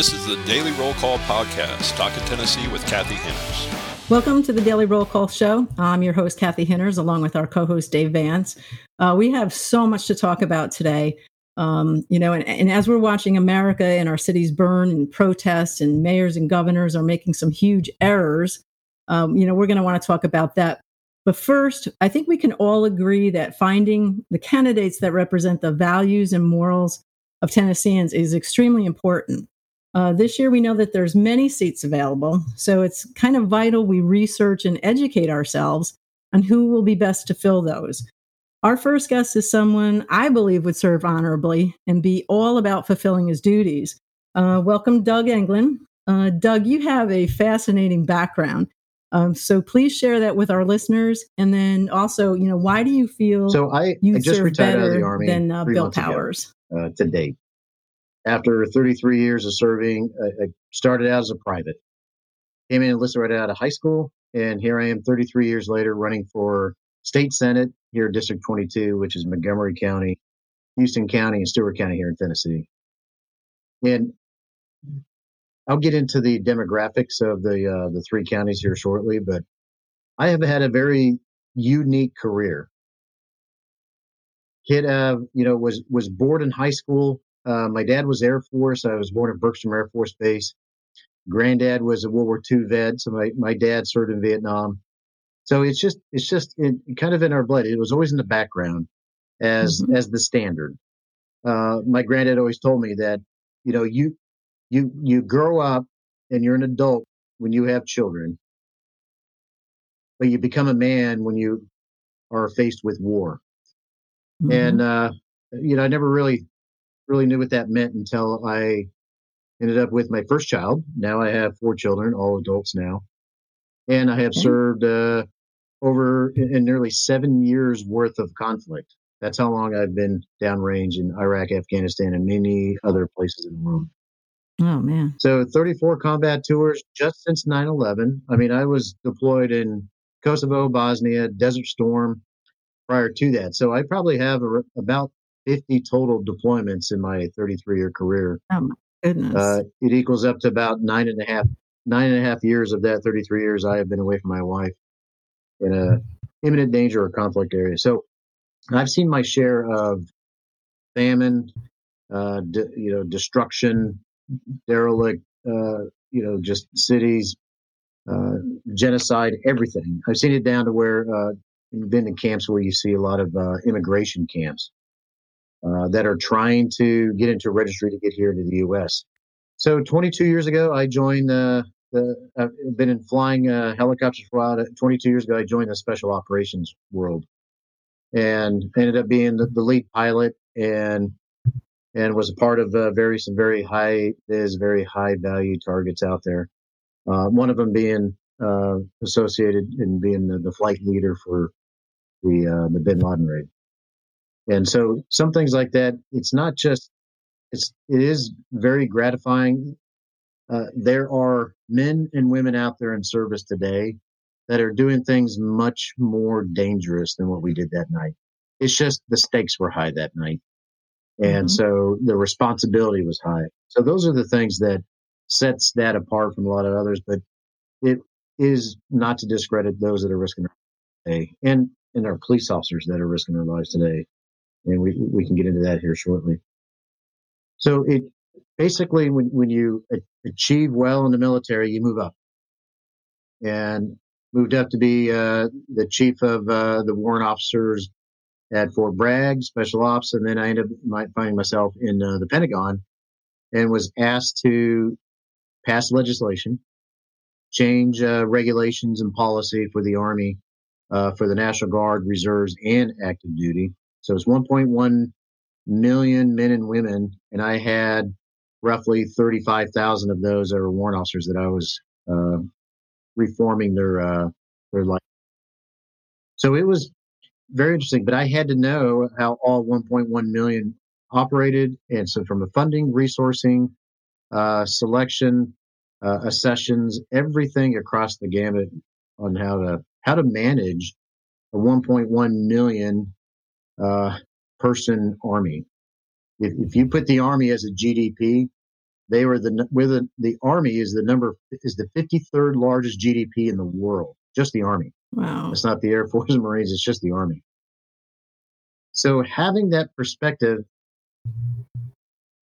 This is the Daily Roll Call Podcast, Talking Tennessee with Kathy Henners. Welcome to the Daily Roll Call Show. I'm your host, Kathy Henners, along with our co host, Dave Vance. Uh, we have so much to talk about today. Um, you know, and, and, as we're watching America and our cities burn and protest, and mayors and governors are making some huge errors, um, you know, we're going to want to talk about that. But first, I think we can all agree that finding the candidates that represent the values and morals of Tennesseans is extremely important. Uh, this year, we know that there's many seats available, so it's kind of vital we research and educate ourselves on who will be best to fill those. Our first guest is someone I believe would serve honorably and be all about fulfilling his duties. Uh, welcome, Doug Englen. Uh, Doug, you have a fascinating background. Um, so please share that with our listeners, and then also, you know, why do you feel so? I, you I just serve retired better out of the army than uh, Bill ago, Powers uh, to date after 33 years of serving, I, I started out as a private. Came in and enlisted right out of high school, and here I am 33 years later running for state senate here in District 22, which is Montgomery County, Houston County, and Stewart County here in Tennessee. And I'll get into the demographics of the uh, the three counties here shortly, but I have had a very unique career. Kid, uh, you know, was was bored in high school uh, my dad was Air Force. I was born at Bergstrom Air Force Base. Granddad was a World War II vet, so my, my dad served in Vietnam. So it's just it's just in, kind of in our blood. It was always in the background as mm-hmm. as the standard. Uh, my granddad always told me that you know you you you grow up and you're an adult when you have children, but you become a man when you are faced with war. Mm-hmm. And uh, you know, I never really really knew what that meant until I ended up with my first child. Now I have four children, all adults now. And I have okay. served uh, over in, nearly seven years worth of conflict. That's how long I've been downrange in Iraq, Afghanistan, and many other places in the world. Oh, man. So 34 combat tours just since 9 11. I mean, I was deployed in Kosovo, Bosnia, Desert Storm prior to that. So I probably have a, about 50 total deployments in my 33 year career. Oh my goodness. Uh, it equals up to about nine and a half, nine and a half years of that 33 years I have been away from my wife in a imminent danger or conflict area. So I've seen my share of famine, uh, de- you know, destruction, derelict, uh, you know, just cities, uh, genocide, everything. I've seen it down to where, uh, been in camps where you see a lot of uh, immigration camps uh, that are trying to get into registry to get here into the U.S. So 22 years ago, I joined the. I've been in flying uh, helicopters for a while. 22 years ago, I joined the special operations world, and ended up being the, the lead pilot and and was a part of uh, very some very high is very high value targets out there. Uh, one of them being uh, associated in being the, the, flight leader for the the Bin Laden raid. And so some things like that, it's not just, it's, it is very gratifying. Uh, there are men and women out there in service today that are doing things much more dangerous than what we did that night. It's just the stakes were high that night. And mm-hmm. so the responsibility was high. So those are the things that sets that apart from a lot of others, but it is not to discredit those that are risking their lives today and, and our police officers that are risking their lives today and we we can get into that here shortly. So it basically when when you achieve well in the military, you move up, and moved up to be uh, the chief of uh, the warrant officers at Fort Bragg, special ops, and then I ended up finding myself in uh, the Pentagon, and was asked to pass legislation, change uh, regulations and policy for the Army, uh, for the National Guard, reserves, and active duty so it's 1.1 million men and women, and I had roughly 35,000 of those that were warrant officers that I was uh, reforming their uh, their life. So it was very interesting, but I had to know how all 1.1 million operated, and so from the funding, resourcing, uh, selection, uh, accessions, everything across the gamut on how to how to manage a 1.1 million uh, person army. If, if you put the army as a GDP, They were the with the, the army is the number is the 53rd largest GDP in the world. Just the army. Wow. It's not the Air Force and Marines. It's just the army. So having that perspective,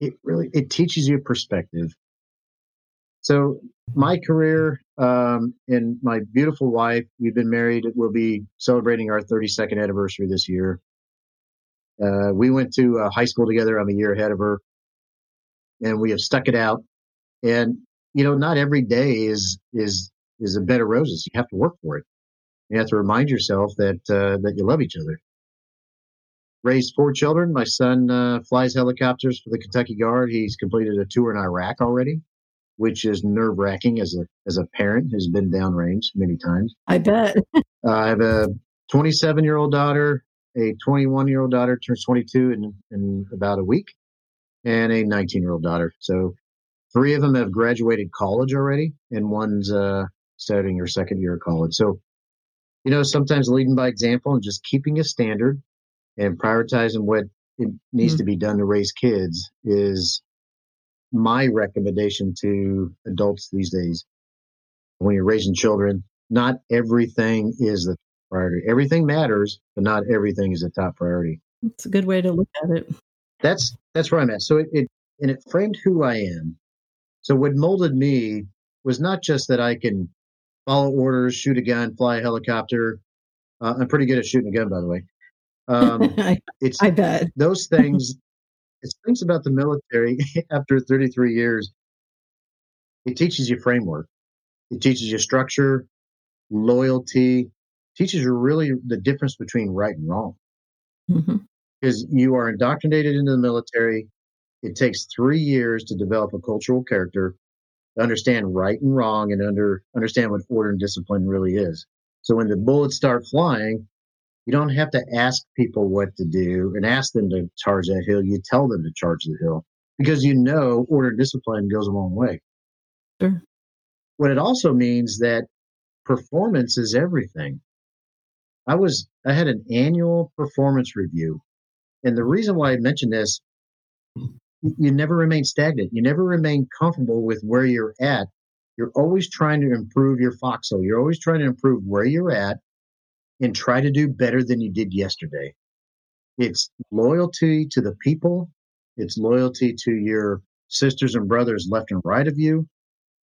it really it teaches you perspective. So my career um, and my beautiful wife, we've been married. We'll be celebrating our 32nd anniversary this year. Uh, we went to uh, high school together. I'm a year ahead of her, and we have stuck it out. And you know, not every day is is is a bed of roses. You have to work for it. You have to remind yourself that uh, that you love each other. Raised four children. My son uh, flies helicopters for the Kentucky Guard. He's completed a tour in Iraq already, which is nerve wracking as a as a parent who's been downrange many times. I bet. Uh, I have a 27 year old daughter a 21 year old daughter turns 22 in, in about a week, and a 19 year old daughter. So three of them have graduated college already, and one's uh, studying her second year of college. So, you know, sometimes leading by example and just keeping a standard and prioritizing what it needs mm-hmm. to be done to raise kids is my recommendation to adults these days. When you're raising children, not everything is the priority. Everything matters, but not everything is a top priority. It's a good way to look at it. That's that's where I'm at. So it, it and it framed who I am. So what molded me was not just that I can follow orders, shoot a gun, fly a helicopter. Uh, I'm pretty good at shooting a gun, by the way. Um, it's I bet those things. it's things about the military. after 33 years, it teaches you framework. It teaches you structure, loyalty, teaches you really the difference between right and wrong. Mm-hmm. Because you are indoctrinated into the military. It takes three years to develop a cultural character, to understand right and wrong, and under understand what order and discipline really is. So when the bullets start flying, you don't have to ask people what to do and ask them to charge that hill. You tell them to charge the hill because you know order and discipline goes a long way. Sure. What it also means that performance is everything. I was I had an annual performance review, and the reason why I mentioned this, you never remain stagnant. You never remain comfortable with where you're at. You're always trying to improve your foxhole. You're always trying to improve where you're at and try to do better than you did yesterday. It's loyalty to the people. It's loyalty to your sisters and brothers left and right of you,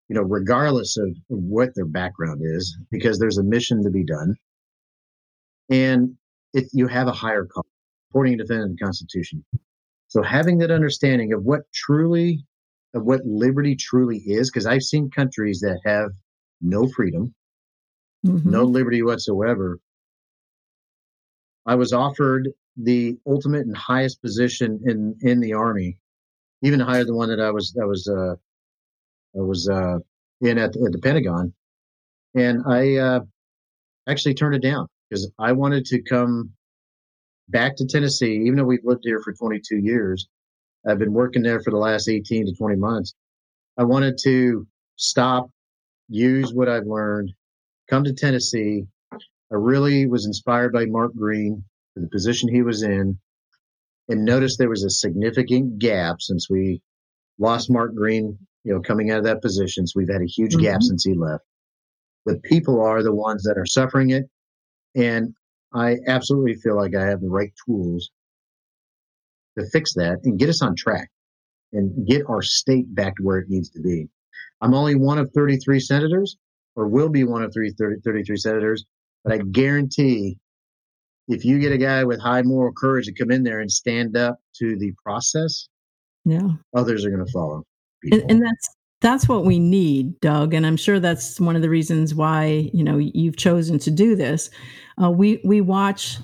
you know, regardless of what their background is, because there's a mission to be done. And if you have a higher cause, supporting and defending the Constitution. So having that understanding of what truly, of what liberty truly is, because I've seen countries that have no freedom, mm-hmm. no liberty whatsoever. I was offered the ultimate and highest position in in the army, even higher than one that I was that was uh, I was uh, in at, at the Pentagon, and I uh, actually turned it down because I wanted to come back to Tennessee, even though we've lived here for 22 years. I've been working there for the last 18 to 20 months. I wanted to stop, use what I've learned, come to Tennessee. I really was inspired by Mark Green for the position he was in and noticed there was a significant gap since we lost Mark Green, you know, coming out of that position. So we've had a huge mm-hmm. gap since he left. The people are the ones that are suffering it. And I absolutely feel like I have the right tools to fix that and get us on track and get our state back to where it needs to be. I'm only one of 33 senators, or will be one of three 33 senators, but I guarantee if you get a guy with high moral courage to come in there and stand up to the process, yeah, others are going to follow. And, and, that's that's what we need, Doug. And I'm sure that's one of the reasons why you know you've chosen to do this. Uh, we we watch.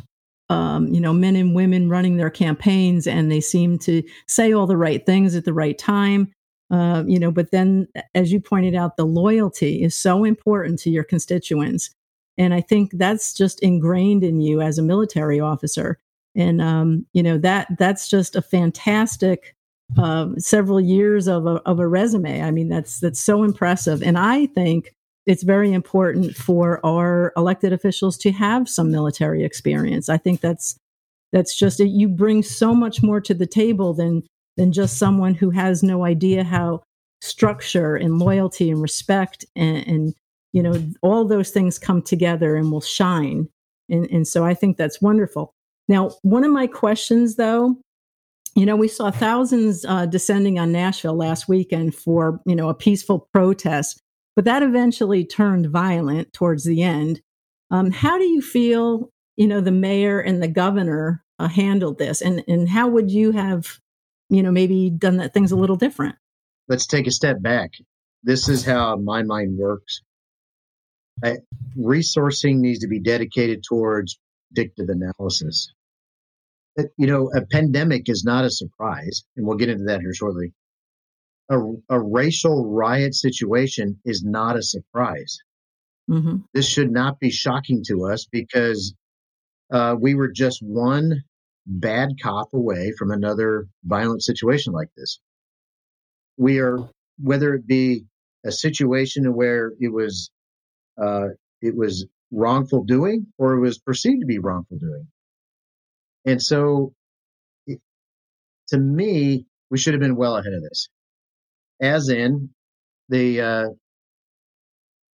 Um, you know, men and women running their campaigns, and they seem to say all the right things at the right time. Uh, you know, but then, as you pointed out, the loyalty is so important to your constituents, and I think that's just ingrained in you as a military officer. And um, you know that that's just a fantastic uh, several years of a, of a resume. I mean, that's that's so impressive, and I think it's very important for our elected officials to have some military experience. I think that's that's just you bring so much more to the table than than just someone who has no idea how structure and loyalty and respect and, and you know all those things come together and will shine. And, and so i think that's wonderful. Now one of my questions though you know we saw thousands uh, descending on nashville last weekend for you know a peaceful protest but that eventually turned violent towards the end. Um, how do you feel you know the mayor and the governor uh, handled this? And and how would you have you know maybe done that things a little different? Let's take a step back. This is how my mind works. I, resourcing needs to be dedicated towards predictive analysis. You know a pandemic is not a surprise and we'll get into that here shortly a, a racial riot situation is not a surprise mm-hmm. this should not be shocking to us because uh, we were just one bad cop away from another violent situation like this. We are, whether it be a situation where it was, uh, it was wrongful doing or it was perceived to be wrongful doing. And so, it, to me, we should have been well ahead of this. As in, the uh,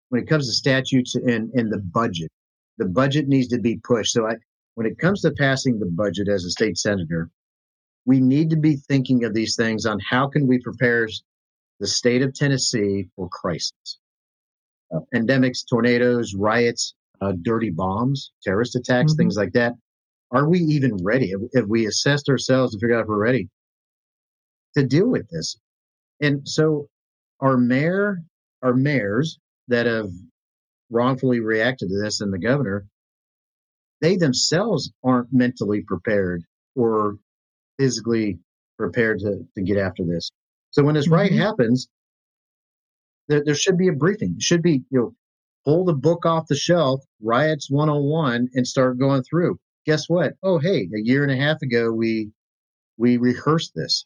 when it comes to statutes and, and the budget, the budget needs to be pushed. So I, when it comes to passing the budget as a state senator, we need to be thinking of these things on how can we prepare the state of Tennessee for crisis. Uh, pandemics, tornadoes, riots, uh, dirty bombs, terrorist attacks, mm-hmm. things like that. Are we even ready? Have, have we assessed ourselves to figure out if we're ready to deal with this? And so our mayor, our mayors that have wrongfully reacted to this and the governor they themselves aren't mentally prepared or physically prepared to, to get after this. So when this mm-hmm. right happens, there, there should be a briefing. It should be, you know, pull the book off the shelf, riots 101 and start going through. Guess what? Oh, hey, a year and a half ago, we, we rehearsed this.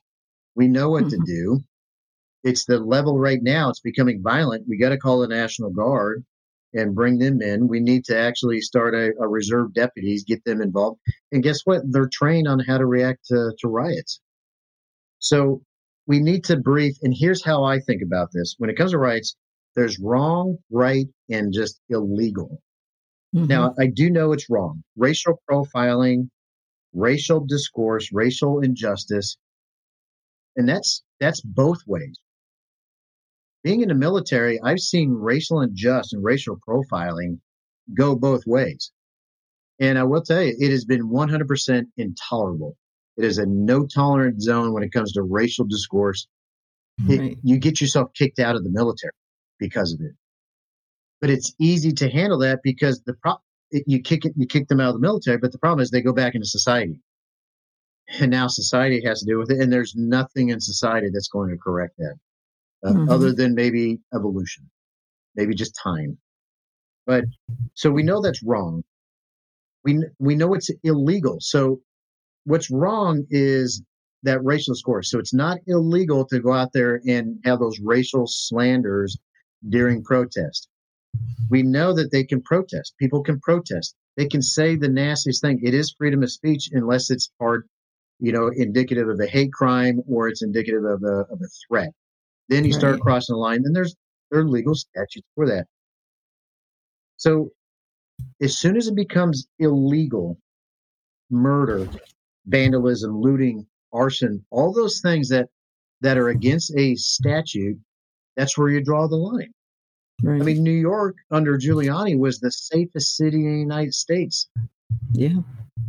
We know what mm-hmm. to do. It's the level right now. It's becoming violent. We got to call the National Guard and bring them in. We need to actually start a, a, reserve deputies, get them involved. And guess what? They're trained on how to react to, to riots. So we need to brief. And here's how I think about this when it comes to riots, there's wrong, right, and just illegal. Mm-hmm. Now, I do know it's wrong. Racial profiling, racial discourse, racial injustice. And that's that's both ways being in the military, I've seen racial injustice and racial profiling go both ways. And I will tell you, it has been 100% intolerable. It is a no tolerant zone when it comes to racial discourse. Hmm. Right. It, you get yourself kicked out of the military because of it. But it's easy to handle that because the pro- it, you kick it, you kick them out of the military. But the problem is they go back into society, and now society has to deal with it. And there's nothing in society that's going to correct that uh, mm-hmm. other than maybe evolution, maybe just time. But so we know that's wrong. We we know it's illegal. So what's wrong is that racial score. So it's not illegal to go out there and have those racial slanders during protest. We know that they can protest. People can protest. They can say the nastiest thing. It is freedom of speech unless it's part, you know, indicative of a hate crime or it's indicative of a, of a threat. Then you right. start crossing the line. Then there's there are legal statutes for that. So as soon as it becomes illegal, murder, vandalism, looting, arson, all those things that that are against a statute, that's where you draw the line. Right. I mean, New York under Giuliani was the safest city in the United States. Yeah.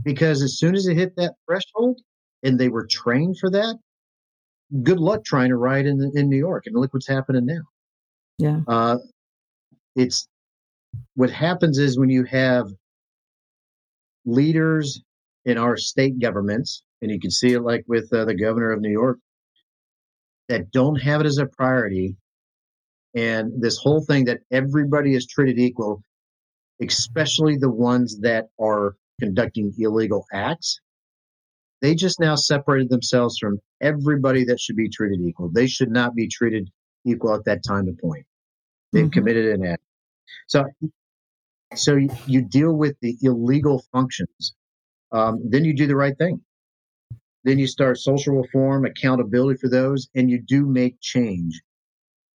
Because as soon as it hit that threshold and they were trained for that, good luck trying to ride in in New York. And look what's happening now. Yeah. Uh, it's what happens is when you have leaders in our state governments, and you can see it like with uh, the governor of New York, that don't have it as a priority, and this whole thing that everybody is treated equal, especially the ones that are conducting illegal acts they just now separated themselves from everybody that should be treated equal. They should not be treated equal at that time and point. They've mm-hmm. committed an act. So, so you deal with the illegal functions. Um, then you do the right thing. Then you start social reform, accountability for those, and you do make change.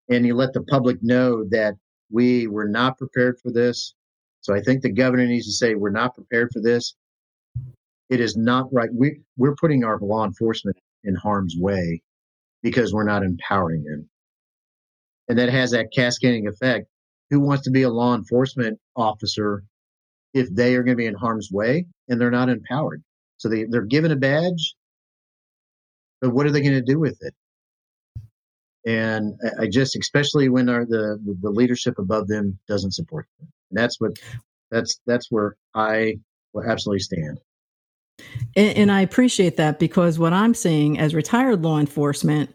and you let the public know that we were not prepared for this. So I think the governor needs to say we're not prepared for this. It is not right. We we're putting our law enforcement in harm's way because we're not empowering them. And that has that cascading effect. Who wants to be a law enforcement officer if they are going to be in harm's way and they're not empowered? So they, they're given a badge, but what are they going to do with it? And I just, especially when our, the the leadership above them doesn't support them, and that's what that's that's where I will absolutely stand. And, and I appreciate that because what I'm seeing as retired law enforcement,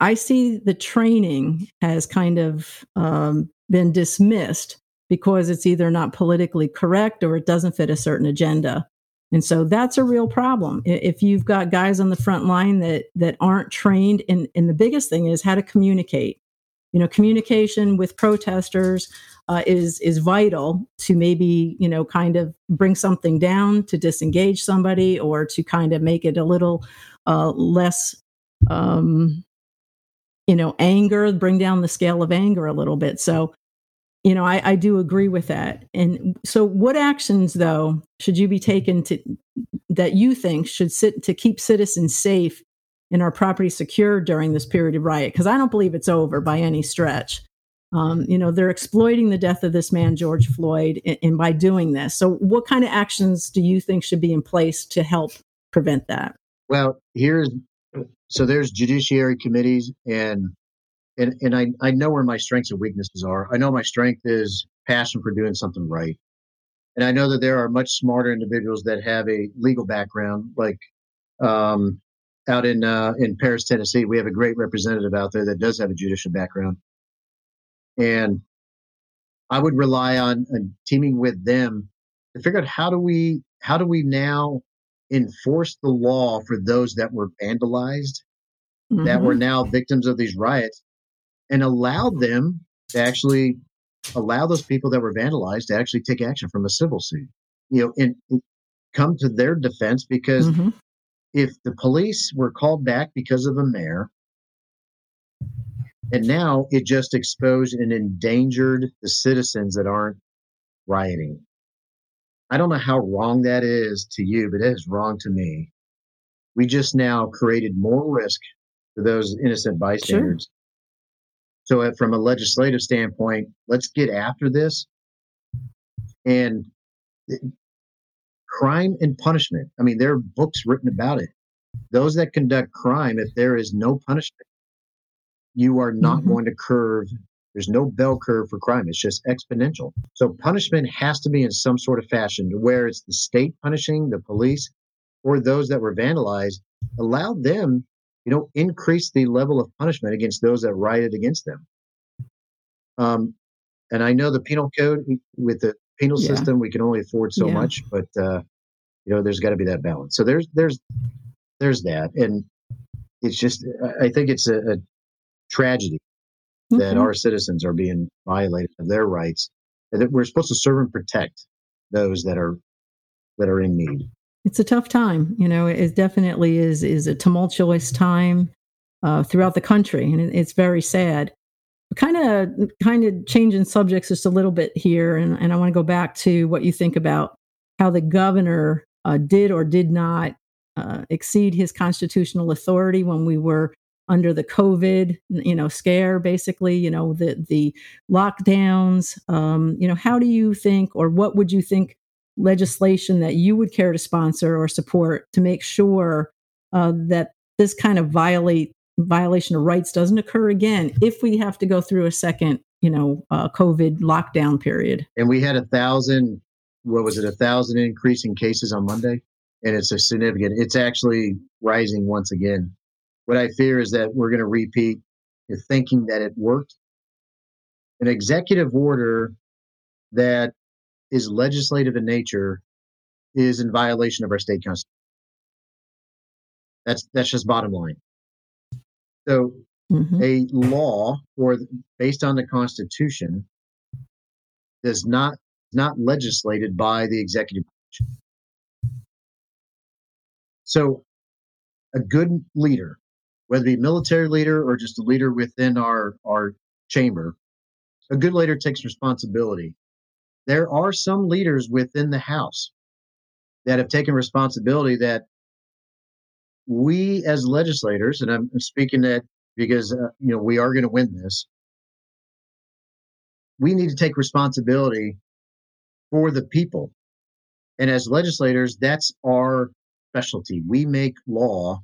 I see the training has kind of um, been dismissed because it's either not politically correct or it doesn't fit a certain agenda. And so that's a real problem. If you've got guys on the front line that that aren't trained, and, and the biggest thing is how to communicate. You know, communication with protesters uh, is is vital to maybe you know kind of bring something down, to disengage somebody, or to kind of make it a little uh, less, um, you know, anger, bring down the scale of anger a little bit. So you know, I, I do agree with that. And so, what actions, though, should you be taken to that you think should sit to keep citizens safe and our property secure during this period of riot? Because I don't believe it's over by any stretch. Um, you know, they're exploiting the death of this man, George Floyd, and, and by doing this. So, what kind of actions do you think should be in place to help prevent that? Well, here's so there's judiciary committees and and and I, I know where my strengths and weaknesses are. I know my strength is passion for doing something right. And I know that there are much smarter individuals that have a legal background, like um, out in uh, in Paris, Tennessee. We have a great representative out there that does have a judicial background, and I would rely on, on teaming with them to figure out how do we how do we now enforce the law for those that were vandalized, mm-hmm. that were now victims of these riots, and allowed them to actually allow those people that were vandalized to actually take action from a civil suit. You know, and, come to their defense because mm-hmm. If the police were called back because of a mayor, and now it just exposed and endangered the citizens that aren't rioting. I don't know how wrong that is to you, but it is wrong to me. We just now created more risk for those innocent bystanders. So, uh, from a legislative standpoint, let's get after this. And crime and punishment. I mean, there are books written about it. Those that conduct crime, if there is no punishment, you are not mm-hmm. going to curve. There's no bell curve for crime. It's just exponential. So punishment has to be in some sort of fashion where it's the state punishing the police or those that were vandalized. Allow them you know, increase the level of punishment against those that rioted against them. Um, and I know the penal code with the penal yeah. system, we can only afford so yeah. much, but uh, you know, there's got to be that balance. So there's there's there's that, and it's just I think it's a, a tragedy mm-hmm. that our citizens are being violated of their rights, and that we're supposed to serve and protect those that are that are in need it's a tough time. You know, it definitely is is a tumultuous time uh, throughout the country, and it's very sad. Kind of, kind of changing subjects just a little bit here, and, and I want to go back to what you think about how the governor uh, did or did not uh, exceed his constitutional authority when we were under the COVID, you know, scare. Basically, you know, the the lockdowns. Um, you know, how do you think, or what would you think legislation that you would care to sponsor or support to make sure uh, that this kind of violate violation of rights doesn't occur again if we have to go through a second you know uh, covid lockdown period and we had a thousand what was it a thousand increase in cases on monday and it's a significant it's actually rising once again what i fear is that we're going to repeat thinking that it worked an executive order that is legislative in nature is in violation of our state constitution. That's that's just bottom line. So mm-hmm. a law or based on the Constitution is not not legislated by the executive branch. So a good leader, whether it be a military leader or just a leader within our our chamber, a good leader takes responsibility. There are some leaders within the House that have taken responsibility that we as legislators, and I'm speaking that because uh, you know we are going to win this, we need to take responsibility for the people. And as legislators, that's our specialty. We make law.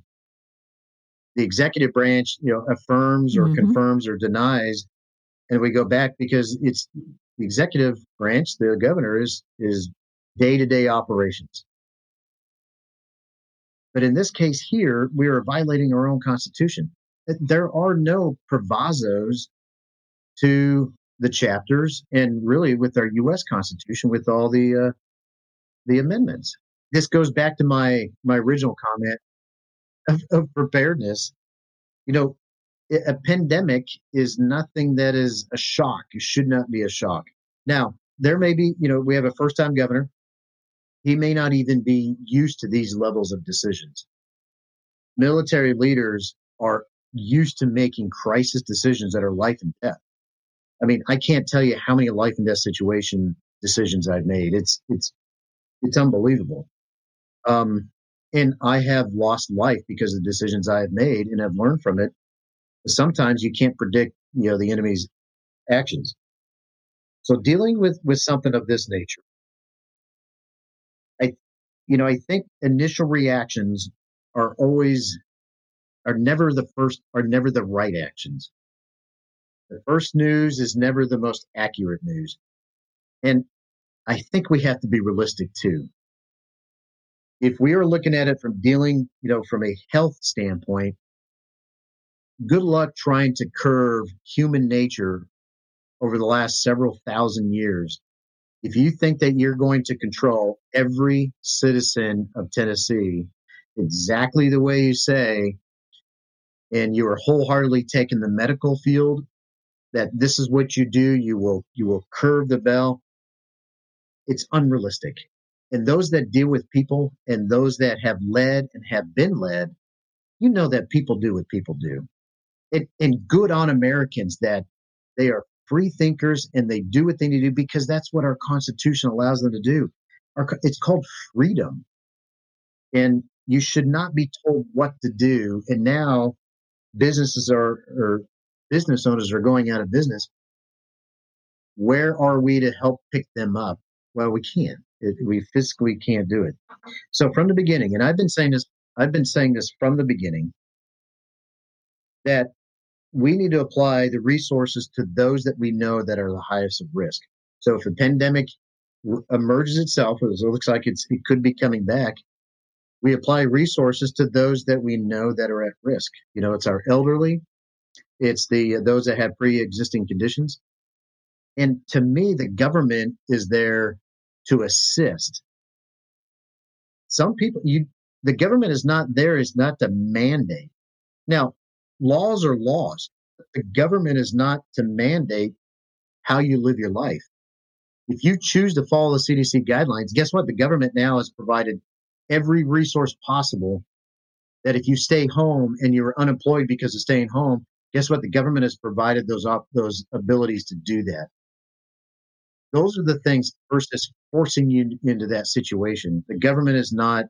The executive branch, you know, affirms or mm-hmm. confirms or denies, and we go back because it's the executive branch, the governor is is day to day operations. But in this case here, we are violating our own constitution. There are no provisos to the chapters, and really with our U.S. Constitution, with all the uh, the amendments. This goes back to my my original comment of, of preparedness. You know, a pandemic is nothing that is a shock. It should not be a shock. Now, there may be, you know, we have a first time governor. He may not even be used to these levels of decisions. Military leaders are used to making crisis decisions that are life and death. I mean, I can't tell you how many life and death situation decisions I've made. It's it's it's unbelievable. Um, and I have lost life because of the decisions I have made and have learned from it. Sometimes you can't predict, you know, the enemy's actions. So dealing with with something of this nature, you know, I think initial reactions are always are never the first are never the right actions. The first news is never the most accurate news. And I think we have to be realistic too. If we are looking at it from dealing, you know, from a health standpoint, good luck trying to curve human nature over the last several thousand years. If you think that you're going to control every citizen of Tennessee exactly the way you say, and you are wholeheartedly taking the medical field that this is what you do, you will you will curve the bell. It's unrealistic. And those that deal with people and those that have led and have been led, you know that people do what people do. And, and good on Americans that they are free thinkers and they do what they need to do because that's what our Constitution allows them to do. Our, it's called freedom. And you should not be told what to do. And now businesses are, or business owners are going out of business. Where are we to help pick them up? Well, we can't. We physically can't do it. So from the beginning, and I've been saying this, I've been saying this from the beginning, that we need to apply the resources to those that we know that are the highest of risk. So if a pandemic emerges itself, it looks like it's, it could be coming back, we apply resources to those that we know that are at risk. You know, it's our elderly, it's the uh, those that have pre-existing conditions. And to me, the government is there to assist. Some people, you, the government is not there, is not to mandate. Now, laws are laws. The government is not to mandate how you live your life. If you choose to follow the CDC guidelines, guess what? The government now has provided every resource possible that if you stay home and you're unemployed because of staying home, guess what? The government has provided those op- those abilities to do that. Those are the things first is forcing you into that situation. The government is not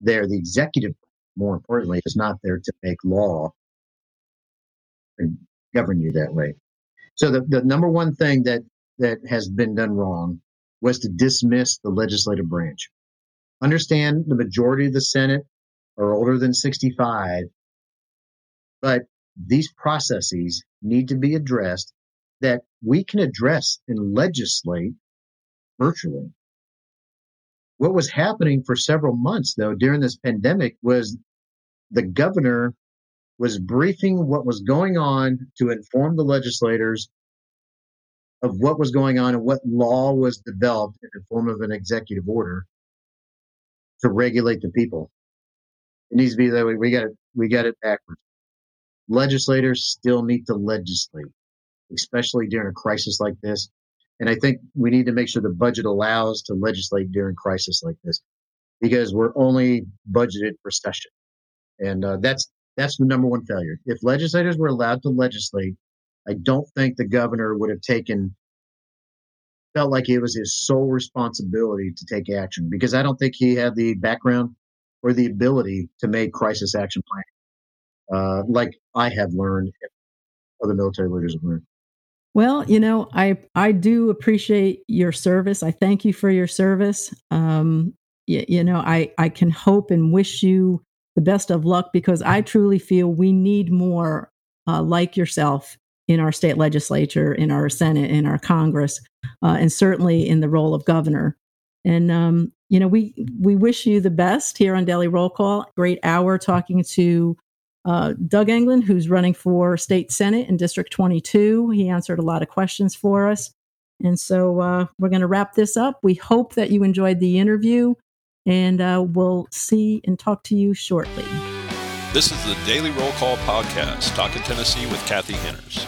there. The executive, more importantly, is not there to make law and govern you that way. So the, the number one thing that that has been done wrong was to dismiss the legislative branch. Understand the majority of the Senate are older than 65, but these processes need to be addressed that we can address and legislate virtually. What was happening for several months, though, during this pandemic was the governor was briefing what was going on to inform the legislators of what was going on and what law was developed in the form of an executive order to regulate the people. It needs to be that way. We got it. We got it backwards legislators still need to legislate, especially during a crisis like this. And I think we need to make sure the budget allows to legislate during crisis like this because we're only budgeted for session. And uh, that's that's the number one failure. If legislators were allowed to legislate I don't think the governor would have taken felt like it was his sole responsibility to take action because I don't think he had the background or the ability to make crisis action planning, uh, like I have learned, other military leaders have learned. Well, you know, I I do appreciate your service. I thank you for your service. Um, you, you know, I I can hope and wish you the best of luck because I truly feel we need more uh, like yourself in our state legislature, in our Senate, in our Congress, uh, and certainly in the role of governor. And um, you know, we we wish you the best here on Daily Roll Call. Great hour talking to uh, Doug Englen, who's running for state senate in District 22. He answered a lot of questions for us. And so uh, we're going to wrap this up. We hope that you enjoyed the interview, and uh, we'll see and talk to you shortly. This is the Daily Roll Call Podcast, Talking Tennessee with Kathy Henners.